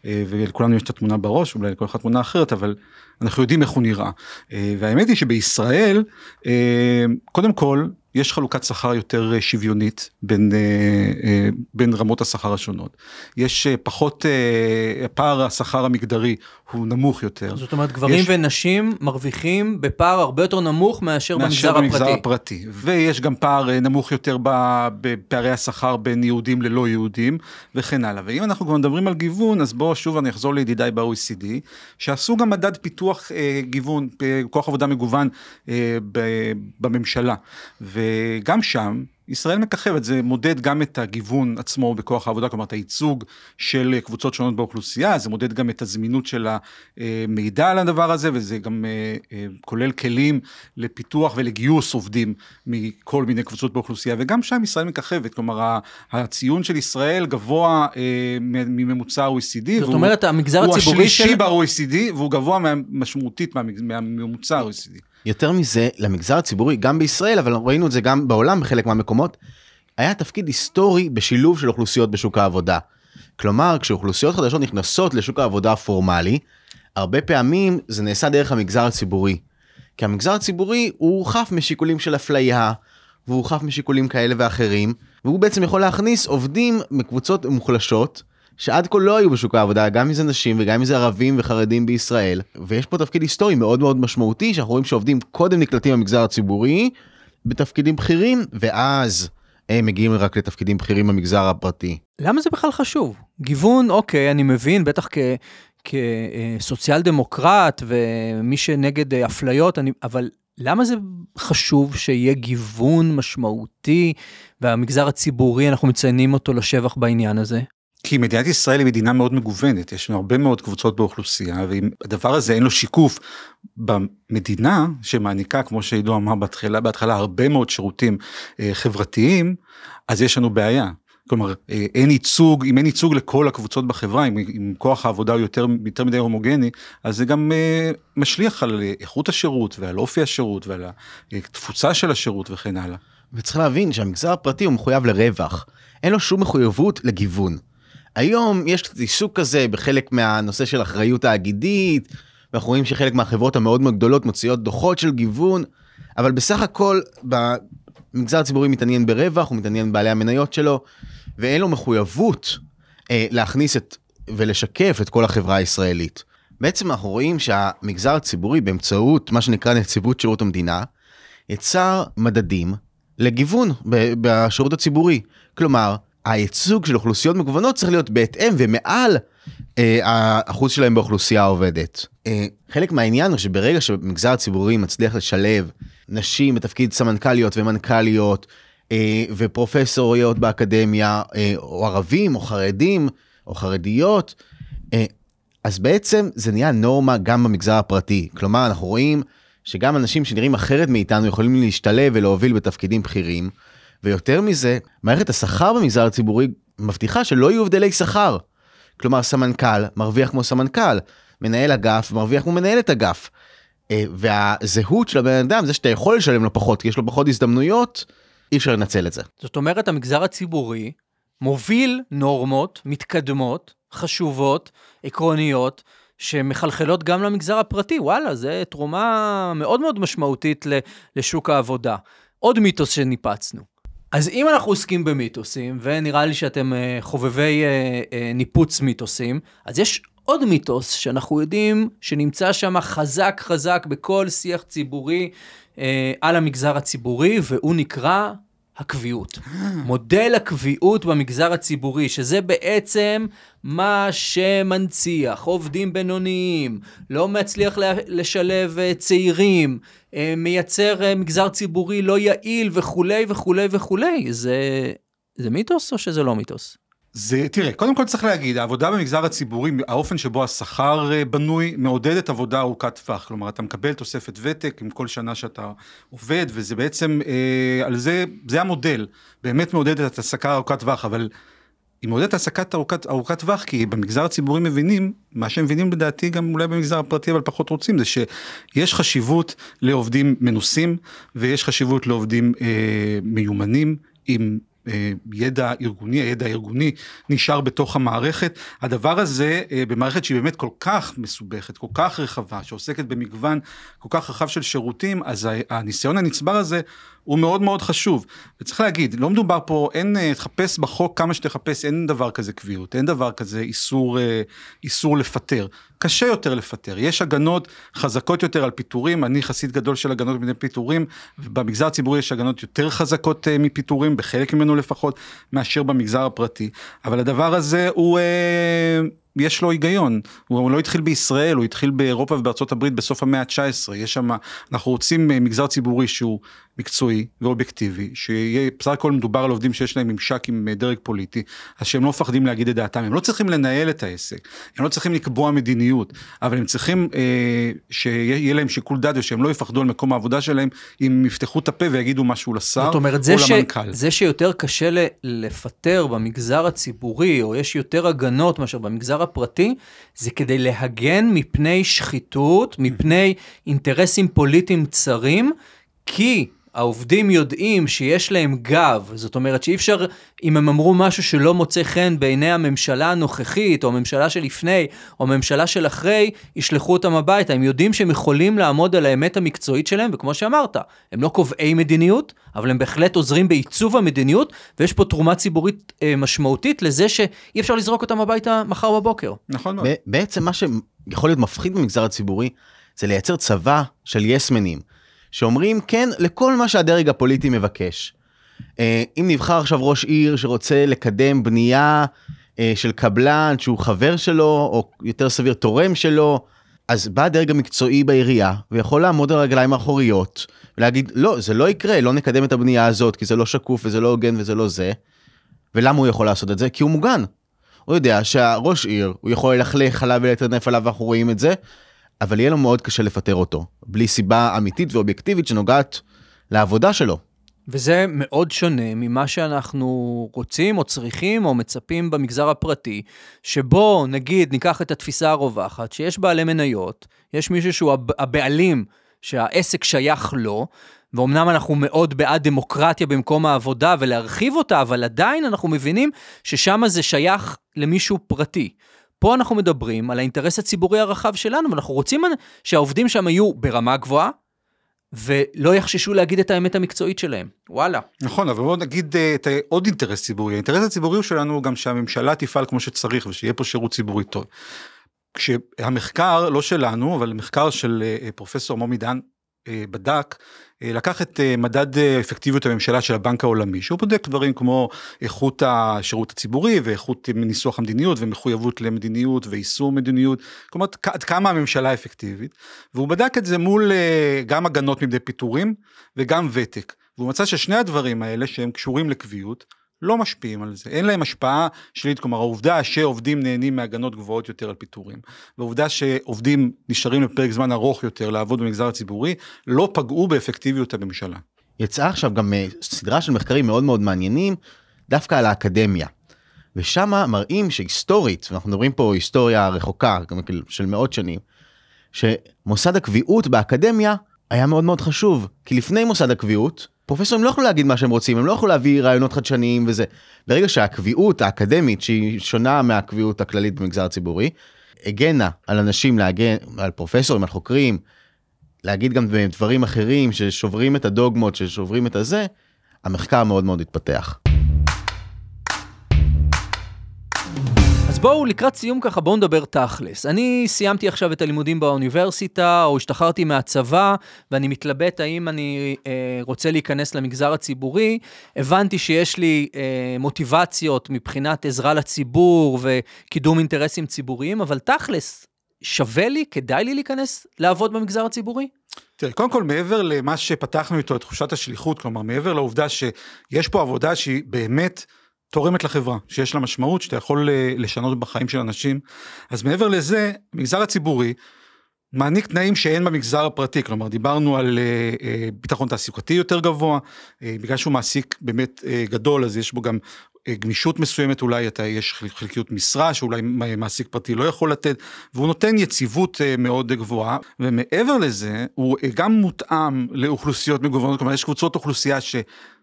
ולכולנו יש את התמונה בראש, אולי לכל אחד תמונה אחרת, אבל אנחנו יודעים איך הוא נראה. אה, והאמת היא שבישראל, אה, קודם כל, יש חלוקת שכר יותר אה, שוויונית בין, בין רמות השכר השונות. יש פחות, פער השכר המגדרי הוא נמוך יותר. זאת אומרת, גברים יש... ונשים מרוויחים בפער הרבה יותר נמוך מאשר, מאשר במגזר, במגזר הפרטי. הפרטי. ויש גם פער נמוך יותר בפערי השכר בין יהודים ללא יהודים וכן הלאה. ואם אנחנו כבר מדברים על גיוון, אז בואו שוב אני אחזור לידידיי ב-OECD, שעשו גם מדד פיתוח. אה, גיוון, אה, כוח עבודה מגוון אה, בממשלה. וגם שם ישראל מככבת, זה מודד גם את הגיוון עצמו בכוח העבודה, כלומר את הייצוג של קבוצות שונות באוכלוסייה, זה מודד גם את הזמינות של המידע על הדבר הזה, וזה גם אה, אה, כולל כלים לפיתוח ולגיוס עובדים מכל מיני קבוצות באוכלוסייה, וגם שם ישראל מככבת, כלומר הציון של ישראל גבוה אה, מממוצע ה-OECD. זאת אומרת, המגזר הציבורי של... הוא השלישי ב-OECD, והוא גבוה משמעותית מהממוצע ה-OECD. יותר מזה, למגזר הציבורי, גם בישראל, אבל ראינו את זה גם בעולם בחלק מהמקומות, היה תפקיד היסטורי בשילוב של אוכלוסיות בשוק העבודה. כלומר, כשאוכלוסיות חדשות נכנסות לשוק העבודה הפורמלי, הרבה פעמים זה נעשה דרך המגזר הציבורי. כי המגזר הציבורי הוא חף משיקולים של אפליה, והוא חף משיקולים כאלה ואחרים, והוא בעצם יכול להכניס עובדים מקבוצות מוחלשות, שעד כה לא היו בשוק העבודה, גם אם זה נשים וגם אם זה ערבים וחרדים בישראל. ויש פה תפקיד היסטורי מאוד מאוד משמעותי, שאנחנו רואים שעובדים קודם נקלטים במגזר הציבורי, בתפקידים בכירים, ואז הם מגיעים רק לתפקידים בכירים במגזר הפרטי. למה זה בכלל חשוב? גיוון, אוקיי, אני מבין, בטח כ... כסוציאל דמוקרט ומי שנגד אפליות, אני, אבל למה זה חשוב שיהיה גיוון משמעותי והמגזר הציבורי, אנחנו מציינים אותו לשבח בעניין הזה? כי מדינת ישראל היא מדינה מאוד מגוונת, יש לנו הרבה מאוד קבוצות באוכלוסייה, ואם הדבר הזה אין לו שיקוף במדינה שמעניקה, כמו שעידו אמר בהתחלה, בהתחלה הרבה מאוד שירותים אה, חברתיים, אז יש לנו בעיה. כלומר, אה, אין ייצוג, אם אין ייצוג לכל הקבוצות בחברה, אם, אם כוח העבודה הוא יותר, יותר מדי הומוגני, אז זה גם אה, משליך על איכות השירות ועל אופי השירות ועל התפוצה של השירות וכן הלאה. וצריך להבין שהמגזר הפרטי הוא מחויב לרווח, אין לו שום מחויבות לגיוון. היום יש קצת עיסוק כזה בחלק מהנושא של אחריות תאגידית, ואנחנו רואים שחלק מהחברות המאוד מאוד גדולות מוציאות דוחות של גיוון, אבל בסך הכל במגזר הציבורי מתעניין ברווח, הוא מתעניין בבעלי המניות שלו, ואין לו מחויבות אה, להכניס את ולשקף את כל החברה הישראלית. בעצם אנחנו רואים שהמגזר הציבורי באמצעות מה שנקרא נציבות שירות המדינה, יצר מדדים לגיוון בשירות הציבורי. כלומר, הייצוג של אוכלוסיות מגוונות צריך להיות בהתאם ומעל אה, האחוז שלהם באוכלוסייה העובדת. אה, חלק מהעניין הוא שברגע שמגזר הציבורי מצליח לשלב נשים בתפקיד סמנכ"ליות ומנכ"ליות אה, ופרופסוריות באקדמיה, אה, או ערבים או חרדים או חרדיות, אה, אז בעצם זה נהיה נורמה גם במגזר הפרטי. כלומר, אנחנו רואים שגם אנשים שנראים אחרת מאיתנו יכולים להשתלב ולהוביל בתפקידים בכירים. ויותר מזה, מערכת השכר במגזר הציבורי מבטיחה שלא יהיו הבדלי שכר. כלומר, סמנכ"ל מרוויח כמו סמנכ"ל, מנהל אגף מרוויח כמו מנהלת אגף. אה, והזהות של הבן אדם זה שאתה יכול לשלם לו פחות, כי יש לו פחות הזדמנויות, אי אפשר לנצל את זה. זאת אומרת, המגזר הציבורי מוביל נורמות מתקדמות, חשובות, עקרוניות, שמחלחלות גם למגזר הפרטי. וואלה, זו תרומה מאוד מאוד משמעותית לשוק העבודה. עוד מיתוס שניפצנו. אז אם אנחנו עוסקים במיתוסים, ונראה לי שאתם אה, חובבי אה, אה, ניפוץ מיתוסים, אז יש עוד מיתוס שאנחנו יודעים שנמצא שם חזק חזק בכל שיח ציבורי על המגזר הציבורי, והוא נקרא הקביעות. מודל הקביעות במגזר הציבורי, שזה בעצם מה שמנציח עובדים בינוניים, לא מצליח לשלב אה, צעירים, אה, מייצר אה, מגזר ציבורי לא יעיל וכולי וכולי וכולי. זה, זה מיתוס או שזה לא מיתוס? זה, תראה, קודם כל צריך להגיד, העבודה במגזר הציבורי, האופן שבו השכר אה, בנוי, מעודדת עבודה ארוכת טווח. כלומר, אתה מקבל תוספת ותק עם כל שנה שאתה עובד, וזה בעצם, אה, על זה, זה המודל. באמת מעודדת את העסקה ארוכת טווח, אבל היא מעודדת העסקת ארוכת, ארוכת טווח, כי במגזר הציבורי מבינים, מה שהם מבינים לדעתי גם אולי במגזר הפרטי, אבל פחות רוצים, זה שיש חשיבות לעובדים מנוסים, ויש חשיבות לעובדים אה, מיומנים, עם אה, ידע ארגוני, הידע הארגוני נשאר בתוך המערכת. הדבר הזה אה, במערכת שהיא באמת כל כך מסובכת, כל כך רחבה, שעוסקת במגוון כל כך רחב של שירותים, אז הניסיון הנצבר הזה הוא מאוד מאוד חשוב. וצריך להגיד, לא מדובר פה, אין, אה, תחפש בחוק כמה שתחפש, אין דבר כזה קביעות, אין דבר כזה איסור, איסור לפטר. קשה יותר לפטר, יש הגנות חזקות יותר על פיטורים, אני חסיד גדול של הגנות מפני פיטורים, במגזר הציבורי יש הגנות יותר חזקות uh, מפיטורים, בחלק ממנו לפחות, מאשר במגזר הפרטי, אבל הדבר הזה הוא... Uh, יש לו היגיון, הוא לא התחיל בישראל, הוא התחיל באירופה ובארצות הברית בסוף המאה ה-19, יש שם, אנחנו רוצים אה, מגזר ציבורי שהוא מקצועי ואובייקטיבי, שיהיה, בסך הכל מדובר על עובדים שיש להם ממשק עם אה, דרג פוליטי, אז שהם לא מפחדים להגיד את דעתם, הם לא צריכים לנהל את העסק, הם לא צריכים לקבוע מדיניות, אבל הם צריכים אה, שיהיה להם שיקול דעת ושהם לא יפחדו על מקום העבודה שלהם, אם הם יפתחו את הפה ויגידו משהו לשר זאת אומרת, זה או ש... למנכ"ל. זה שיותר קשה לפטר במגזר הציבורי, או יש יותר הגנות מאשר במגזר הפרטי, זה כדי להגן מפני שחיתות, מפני אינטרסים פוליטיים צרים, כי העובדים יודעים שיש להם גב, זאת אומרת שאי אפשר, אם הם אמרו משהו שלא מוצא חן בעיני הממשלה הנוכחית, או הממשלה שלפני, או הממשלה של אחרי, ישלחו אותם הביתה. הם יודעים שהם יכולים לעמוד על האמת המקצועית שלהם, וכמו שאמרת, הם לא קובעי מדיניות, אבל הם בהחלט עוזרים בעיצוב המדיניות, ויש פה תרומה ציבורית אה, משמעותית לזה שאי אפשר לזרוק אותם הביתה מחר בבוקר. נכון מאוד. בעצם מה שיכול להיות מפחיד במגזר הציבורי, זה לייצר צבא של יסמנים. שאומרים כן לכל מה שהדרג הפוליטי מבקש. אה, אם נבחר עכשיו ראש עיר שרוצה לקדם בנייה אה, של קבלן שהוא חבר שלו, או יותר סביר תורם שלו, אז בא הדרג המקצועי בעירייה ויכול לעמוד על הרגליים האחוריות ולהגיד לא זה לא יקרה לא נקדם את הבנייה הזאת כי זה לא שקוף וזה לא הוגן וזה לא זה. ולמה הוא יכול לעשות את זה? כי הוא מוגן. הוא יודע שהראש עיר הוא יכול ללכלך עליו ולטרנף עליו ואנחנו רואים את זה אבל יהיה לו מאוד קשה לפטר אותו, בלי סיבה אמיתית ואובייקטיבית שנוגעת לעבודה שלו. וזה מאוד שונה ממה שאנחנו רוצים או צריכים או מצפים במגזר הפרטי, שבו נגיד ניקח את התפיסה הרווחת, שיש בעלי מניות, יש מישהו שהוא הבעלים שהעסק שייך לו, ואומנם אנחנו מאוד בעד דמוקרטיה במקום העבודה ולהרחיב אותה, אבל עדיין אנחנו מבינים ששם זה שייך למישהו פרטי. פה אנחנו מדברים על האינטרס הציבורי הרחב שלנו, ואנחנו רוצים שהעובדים שם יהיו ברמה גבוהה, ולא יחששו להגיד את האמת המקצועית שלהם. וואלה. נכון, אבל בואו נגיד uh, את עוד אינטרס ציבורי. האינטרס הציבורי שלנו הוא גם שהממשלה תפעל כמו שצריך ושיהיה פה שירות ציבורי טוב. כשהמחקר, לא שלנו, אבל מחקר של uh, פרופסור מומי דן בדק אה, לקח את אה, מדד אה, אפקטיביות הממשלה של הבנק העולמי, שהוא בודק דברים כמו איכות השירות הציבורי ואיכות ניסוח המדיניות ומחויבות למדיניות ויישום מדיניות, כלומר עד כמה הממשלה אפקטיבית, והוא בדק את זה מול גם הגנות מפני פיטורים וגם ותק, והוא מצא ששני הדברים האלה שהם קשורים לקביעות, לא משפיעים על זה, אין להם השפעה שלילית, כלומר העובדה שעובדים נהנים מהגנות גבוהות יותר על פיטורים, והעובדה שעובדים נשארים לפרק זמן ארוך יותר לעבוד במגזר הציבורי, לא פגעו באפקטיביות הממשלה. יצאה עכשיו גם אה, סדרה של מחקרים מאוד מאוד מעניינים, דווקא על האקדמיה. ושם מראים שהיסטורית, ואנחנו מדברים פה היסטוריה רחוקה, כאילו של מאות שנים, שמוסד הקביעות באקדמיה היה מאוד מאוד חשוב, כי לפני מוסד הקביעות, פרופסורים לא יכלו להגיד מה שהם רוצים, הם לא יכלו להביא רעיונות חדשניים וזה. ברגע שהקביעות האקדמית, שהיא שונה מהקביעות הכללית במגזר הציבורי, הגנה על אנשים להגן, על פרופסורים, על חוקרים, להגיד גם דברים אחרים ששוברים את הדוגמות, ששוברים את הזה, המחקר מאוד מאוד התפתח. בואו לקראת סיום ככה בואו נדבר תכלס. אני סיימתי עכשיו את הלימודים באוניברסיטה או השתחררתי מהצבא ואני מתלבט האם אני אה, רוצה להיכנס למגזר הציבורי. הבנתי שיש לי אה, מוטיבציות מבחינת עזרה לציבור וקידום אינטרסים ציבוריים, אבל תכלס, שווה לי, כדאי לי להיכנס לעבוד במגזר הציבורי? תראה, קודם כל מעבר למה שפתחנו איתו, את תחושת השליחות, כלומר מעבר לעובדה שיש פה עבודה שהיא באמת תורמת לחברה, שיש לה משמעות, שאתה יכול אה, לשנות בחיים של אנשים. אז מעבר לזה, המגזר הציבורי מעניק תנאים שאין במגזר הפרטי, כלומר דיברנו על uh, uh, ביטחון תעסוקתי יותר גבוה, בגלל שהוא מעסיק באמת גדול אז יש בו גם גמישות מסוימת אולי אתה יש חלקיות משרה שאולי מעסיק פרטי לא יכול לתת והוא נותן יציבות uh, מאוד גבוהה ומעבר לזה הוא uh, גם מותאם לאוכלוסיות מגוונות, כלומר יש קבוצות אוכלוסייה ש...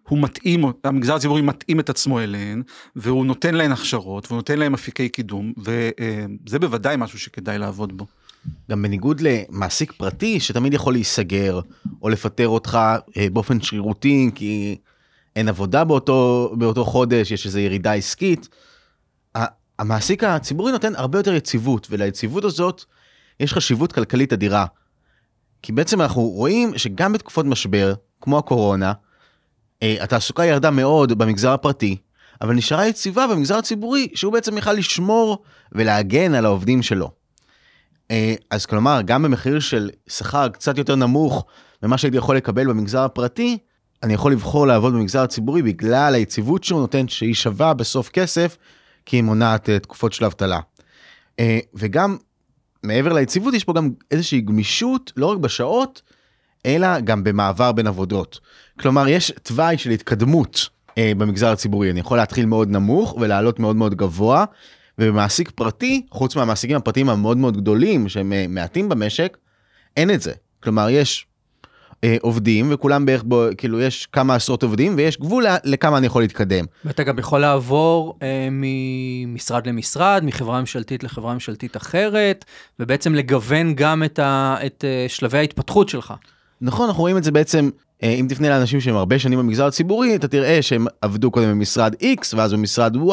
הוא מתאים, המגזר הציבורי מתאים את עצמו אליהן, והוא נותן להן הכשרות, והוא נותן להן אפיקי קידום, וזה בוודאי משהו שכדאי לעבוד בו. גם בניגוד למעסיק פרטי שתמיד יכול להיסגר, או לפטר אותך אה, באופן שרירותי, כי אין עבודה באותו, באותו חודש, יש איזו ירידה עסקית, המעסיק הציבורי נותן הרבה יותר יציבות, וליציבות הזאת יש חשיבות כלכלית אדירה. כי בעצם אנחנו רואים שגם בתקופות משבר, כמו הקורונה, אה, התעסוקה ירדה מאוד במגזר הפרטי, אבל נשארה יציבה במגזר הציבורי, שהוא בעצם יכל לשמור ולהגן על העובדים שלו. אה, אז כלומר, גם במחיר של שכר קצת יותר נמוך ממה שהייתי יכול לקבל במגזר הפרטי, אני יכול לבחור לעבוד במגזר הציבורי בגלל היציבות שהוא נותן, שהיא שווה בסוף כסף, כי היא מונעת אה, תקופות של אבטלה. וגם, מעבר ליציבות, יש פה גם איזושהי גמישות, לא רק בשעות, אלא גם במעבר בין עבודות. כלומר, יש תוואי של התקדמות אה, במגזר הציבורי. אני יכול להתחיל מאוד נמוך ולעלות מאוד מאוד גבוה, ובמעסיק פרטי, חוץ מהמעסיקים הפרטיים המאוד מאוד גדולים, שהם אה, מעטים במשק, אין את זה. כלומר, יש אה, עובדים וכולם בערך בו כאילו יש כמה עשרות עובדים ויש גבול לכמה אני יכול להתקדם. ואתה גם יכול לעבור אה, ממשרד למשרד מחברה ממשלתית לחברה ממשלתית אחרת ובעצם לגוון גם את, ה, את אה, שלבי ההתפתחות שלך. נכון, אנחנו רואים את זה בעצם, אה, אם תפנה לאנשים שהם הרבה שנים במגזר הציבורי, אתה תראה שהם עבדו קודם במשרד X, ואז במשרד Y,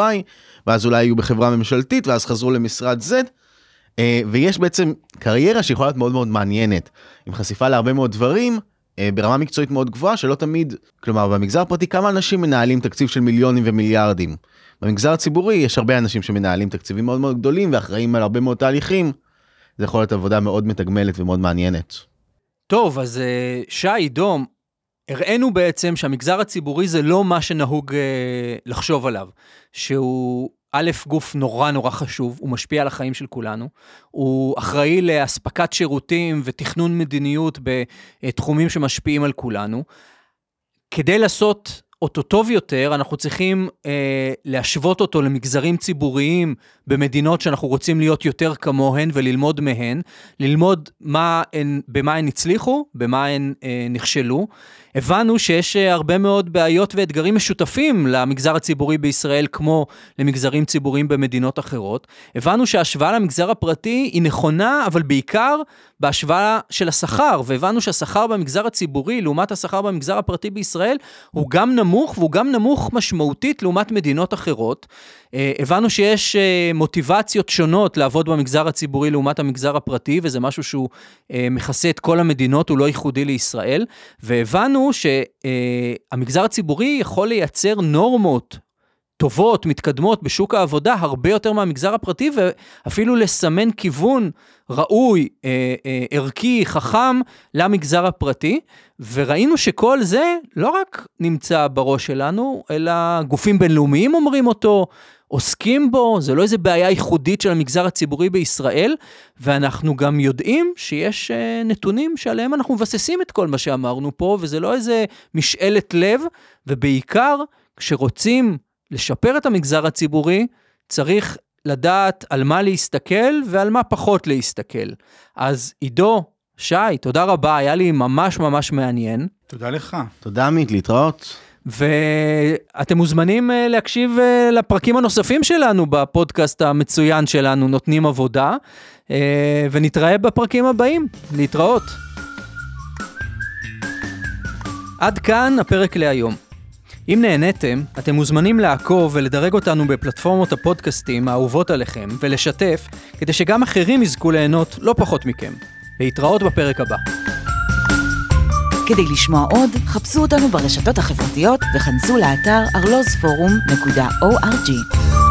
ואז אולי היו בחברה ממשלתית, ואז חזרו למשרד Z, אה, ויש בעצם קריירה שיכולה להיות מאוד מאוד מעניינת, עם חשיפה להרבה מאוד דברים, ברמה מקצועית מאוד גבוהה, שלא תמיד, כלומר, במגזר הפרטי כמה אנשים מנהלים תקציב של מיליונים ומיליארדים? במגזר הציבורי יש הרבה אנשים שמנהלים תקציבים מאוד מאוד גדולים ואחראים על הרבה מאוד תהליכים. זה יכול להיות עבודה מאוד מתגמלת ומאוד מעניינת. טוב, אז אה, שי, דום, הראינו בעצם שהמגזר הציבורי זה לא מה שנהוג אה, לחשוב עליו, שהוא א', גוף נורא נורא חשוב, הוא משפיע על החיים של כולנו, הוא אחראי לאספקת שירותים ותכנון מדיניות בתחומים שמשפיעים על כולנו. כדי לעשות אותו טוב יותר, אנחנו צריכים אה, להשוות אותו למגזרים ציבוריים במדינות שאנחנו רוצים להיות יותר כמוהן וללמוד מהן, ללמוד מה הן, במה הן הצליחו, במה הן אה, נכשלו. הבנו שיש אה, הרבה מאוד בעיות ואתגרים משותפים למגזר הציבורי בישראל, כמו למגזרים ציבוריים במדינות אחרות. הבנו שההשוואה למגזר הפרטי היא נכונה, אבל בעיקר בהשוואה של השכר, והבנו שהשכר במגזר הציבורי, לעומת השכר במגזר הפרטי בישראל, הוא גם נמוך, והוא גם נמוך משמעותית לעומת מדינות אחרות. אה, הבנו שיש אה, מוטיבציות שונות לעבוד במגזר הציבורי לעומת המגזר הפרטי, וזה משהו שהוא אה, מכסה את כל המדינות, הוא לא ייחודי לישראל, והבנו שהמגזר הציבורי יכול לייצר נורמות טובות, מתקדמות בשוק העבודה הרבה יותר מהמגזר הפרטי, ואפילו לסמן כיוון ראוי, אה, אה, ערכי, חכם למגזר הפרטי. וראינו שכל זה לא רק נמצא בראש שלנו, אלא גופים בינלאומיים אומרים אותו, עוסקים בו, זה לא איזה בעיה ייחודית של המגזר הציבורי בישראל, ואנחנו גם יודעים שיש uh, נתונים שעליהם אנחנו מבססים את כל מה שאמרנו פה, וזה לא איזה משאלת לב, ובעיקר כשרוצים לשפר את המגזר הציבורי, צריך לדעת על מה להסתכל ועל מה פחות להסתכל. אז עידו, שי, תודה רבה, היה לי ממש ממש מעניין. תודה לך. תודה עמית, להתראות. ואתם מוזמנים אה, להקשיב אה, לפרקים הנוספים שלנו בפודקאסט המצוין שלנו, נותנים עבודה, אה, ונתראה בפרקים הבאים. להתראות. עד כאן הפרק להיום. אם נהניתם, אתם מוזמנים לעקוב ולדרג אותנו בפלטפורמות הפודקאסטים האהובות עליכם, ולשתף, כדי שגם אחרים יזכו ליהנות לא פחות מכם. להתראות בפרק הבא. כדי לשמוע עוד, חפשו אותנו ברשתות החברתיות וכנסו לאתר arlozforum.org.